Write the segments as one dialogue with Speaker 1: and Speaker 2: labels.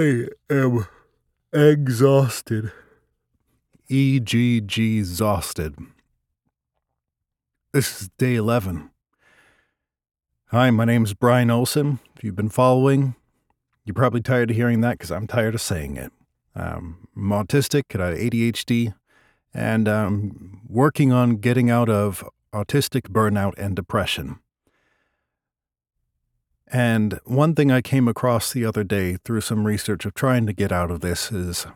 Speaker 1: I am exhausted. EGG exhausted. This is day 11. Hi, my name's Bryan Olson. If you've been following, you're probably tired of hearing that because I'm tired of saying it. Um, I'm autistic, I have ADHD, and I'm working on getting out of autistic burnout and depression. And one thing I came across the other day through some research of trying to get out of this is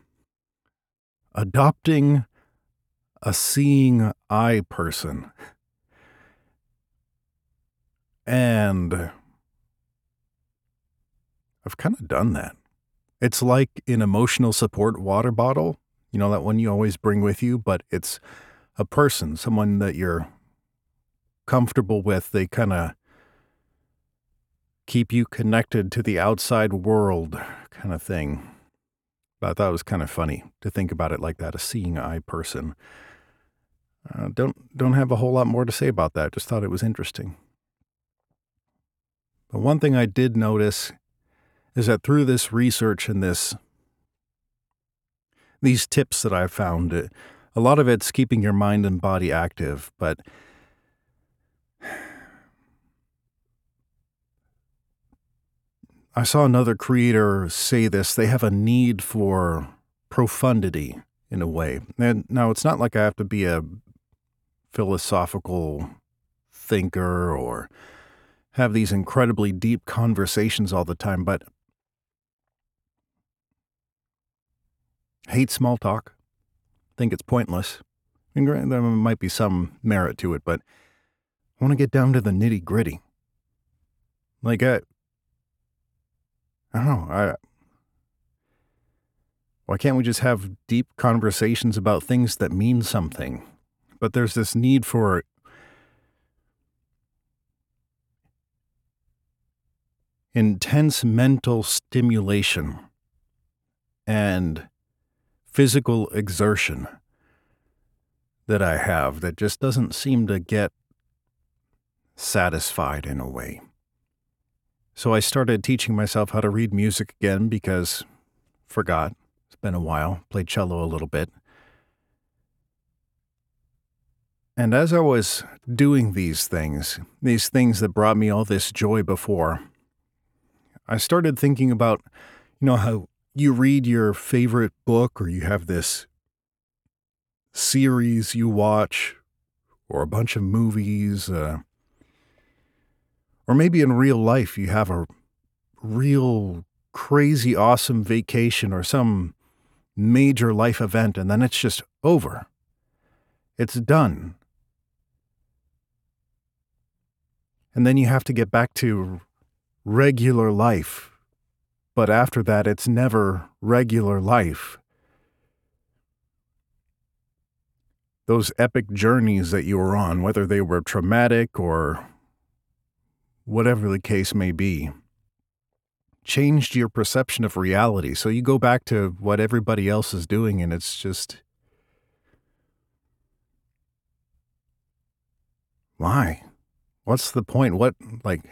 Speaker 1: adopting a seeing eye person. And I've kind of done that. It's like an emotional support water bottle, you know, that one you always bring with you, but it's a person, someone that you're comfortable with. They kind of keep you connected to the outside world, kind of thing. But I thought it was kind of funny to think about it like that a seeing eye person. Uh, don't don't have a whole lot more to say about that. Just thought it was interesting. But one thing I did notice is that through this research and this these tips that I've found, a lot of it's keeping your mind and body active, but I saw another creator say this. They have a need for profundity in a way. And now it's not like I have to be a philosophical thinker or have these incredibly deep conversations all the time, but hate small talk. Think it's pointless. And there might be some merit to it, but I want to get down to the nitty gritty. Like, I, I don't know. I, why can't we just have deep conversations about things that mean something? But there's this need for intense mental stimulation and physical exertion that I have that just doesn't seem to get satisfied in a way. So I started teaching myself how to read music again because forgot. It's been a while. Played cello a little bit. And as I was doing these things, these things that brought me all this joy before, I started thinking about, you know, how you read your favorite book or you have this series you watch or a bunch of movies, uh, or maybe in real life, you have a real crazy awesome vacation or some major life event, and then it's just over. It's done. And then you have to get back to regular life. But after that, it's never regular life. Those epic journeys that you were on, whether they were traumatic or whatever the case may be, changed your perception of reality. So you go back to what everybody else is doing, and it's just. Why? What's the point? What, like.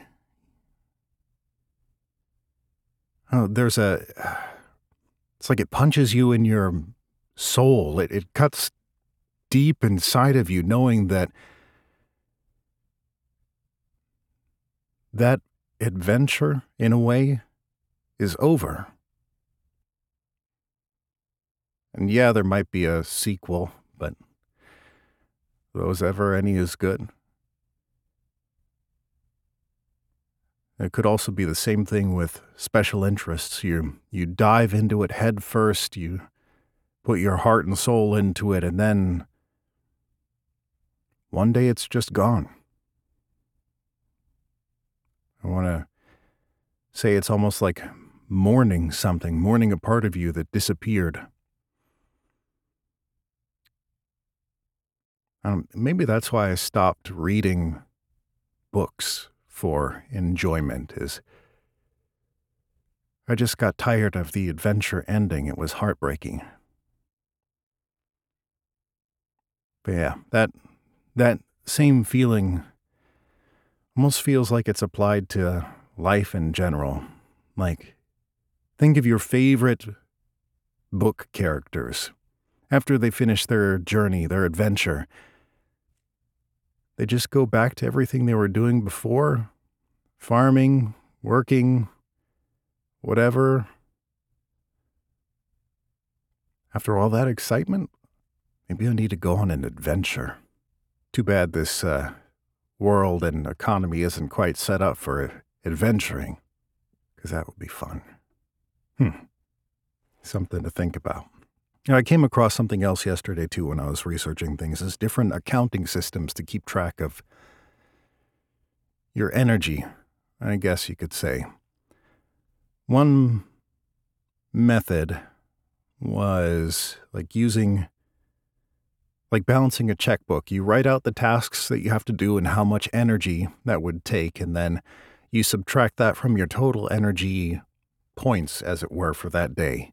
Speaker 1: Oh, there's a. It's like it punches you in your soul. It, it cuts deep inside of you, knowing that that adventure, in a way, is over. And yeah, there might be a sequel, but those ever any is good. It could also be the same thing with special interests. You you dive into it head first, you put your heart and soul into it, and then one day it's just gone. I want to say it's almost like mourning something, mourning a part of you that disappeared. Um, maybe that's why I stopped reading books for enjoyment is I just got tired of the adventure ending. It was heartbreaking. But yeah, that that same feeling almost feels like it's applied to life in general. Like, Think of your favorite book characters. After they finish their journey, their adventure, they just go back to everything they were doing before farming, working, whatever. After all that excitement, maybe I need to go on an adventure. Too bad this uh, world and economy isn't quite set up for adventuring, because that would be fun. Hmm. Something to think about. Now, I came across something else yesterday too when I was researching things is different accounting systems to keep track of your energy, I guess you could say. One method was like using like balancing a checkbook. You write out the tasks that you have to do and how much energy that would take and then you subtract that from your total energy points as it were for that day.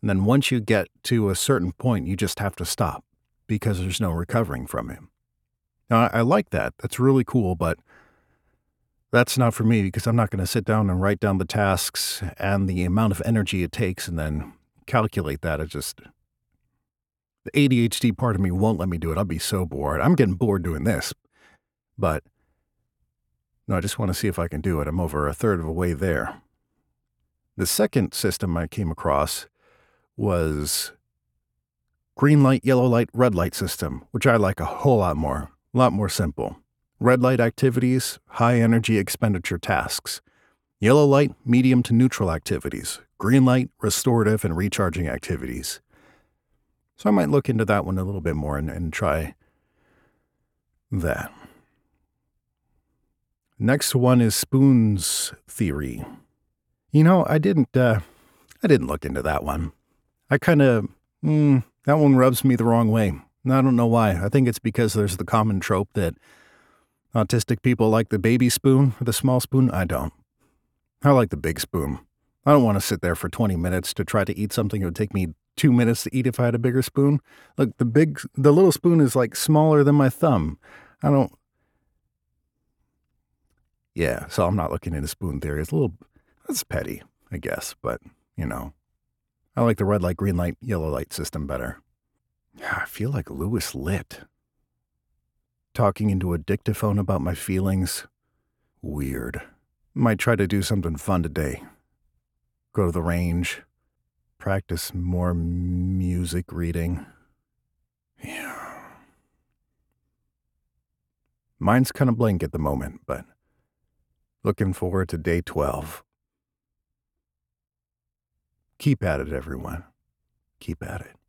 Speaker 1: And then once you get to a certain point, you just have to stop because there's no recovering from it. Now, I, I like that. That's really cool, but that's not for me because I'm not going to sit down and write down the tasks and the amount of energy it takes and then calculate that. It just, the ADHD part of me won't let me do it. I'll be so bored. I'm getting bored doing this. But no, I just want to see if I can do it. I'm over a third of the way there. The second system I came across was green light, yellow light, red light system, which I like a whole lot more, a lot more simple. Red light activities, high energy expenditure tasks. Yellow light, medium to neutral activities. Green light, restorative and recharging activities. So I might look into that one a little bit more and, and try that. Next one is Spoon's theory. You know, I didn't uh, I didn't look into that one. I kind of, mm, that one rubs me the wrong way. I don't know why. I think it's because there's the common trope that autistic people like the baby spoon or the small spoon. I don't. I like the big spoon. I don't want to sit there for 20 minutes to try to eat something it would take me two minutes to eat if I had a bigger spoon. Look, the big, the little spoon is like smaller than my thumb. I don't. Yeah, so I'm not looking into spoon theory. It's a little, that's petty, I guess, but you know. I like the red light, green light, yellow light system better. I feel like Louis Litt. Talking into a dictaphone about my feelings. Weird. Might try to do something fun today. Go to the range. Practice more music reading. Yeah. Mine's kind of blank at the moment, but looking forward to day 12. Keep at it, everyone. Keep at it.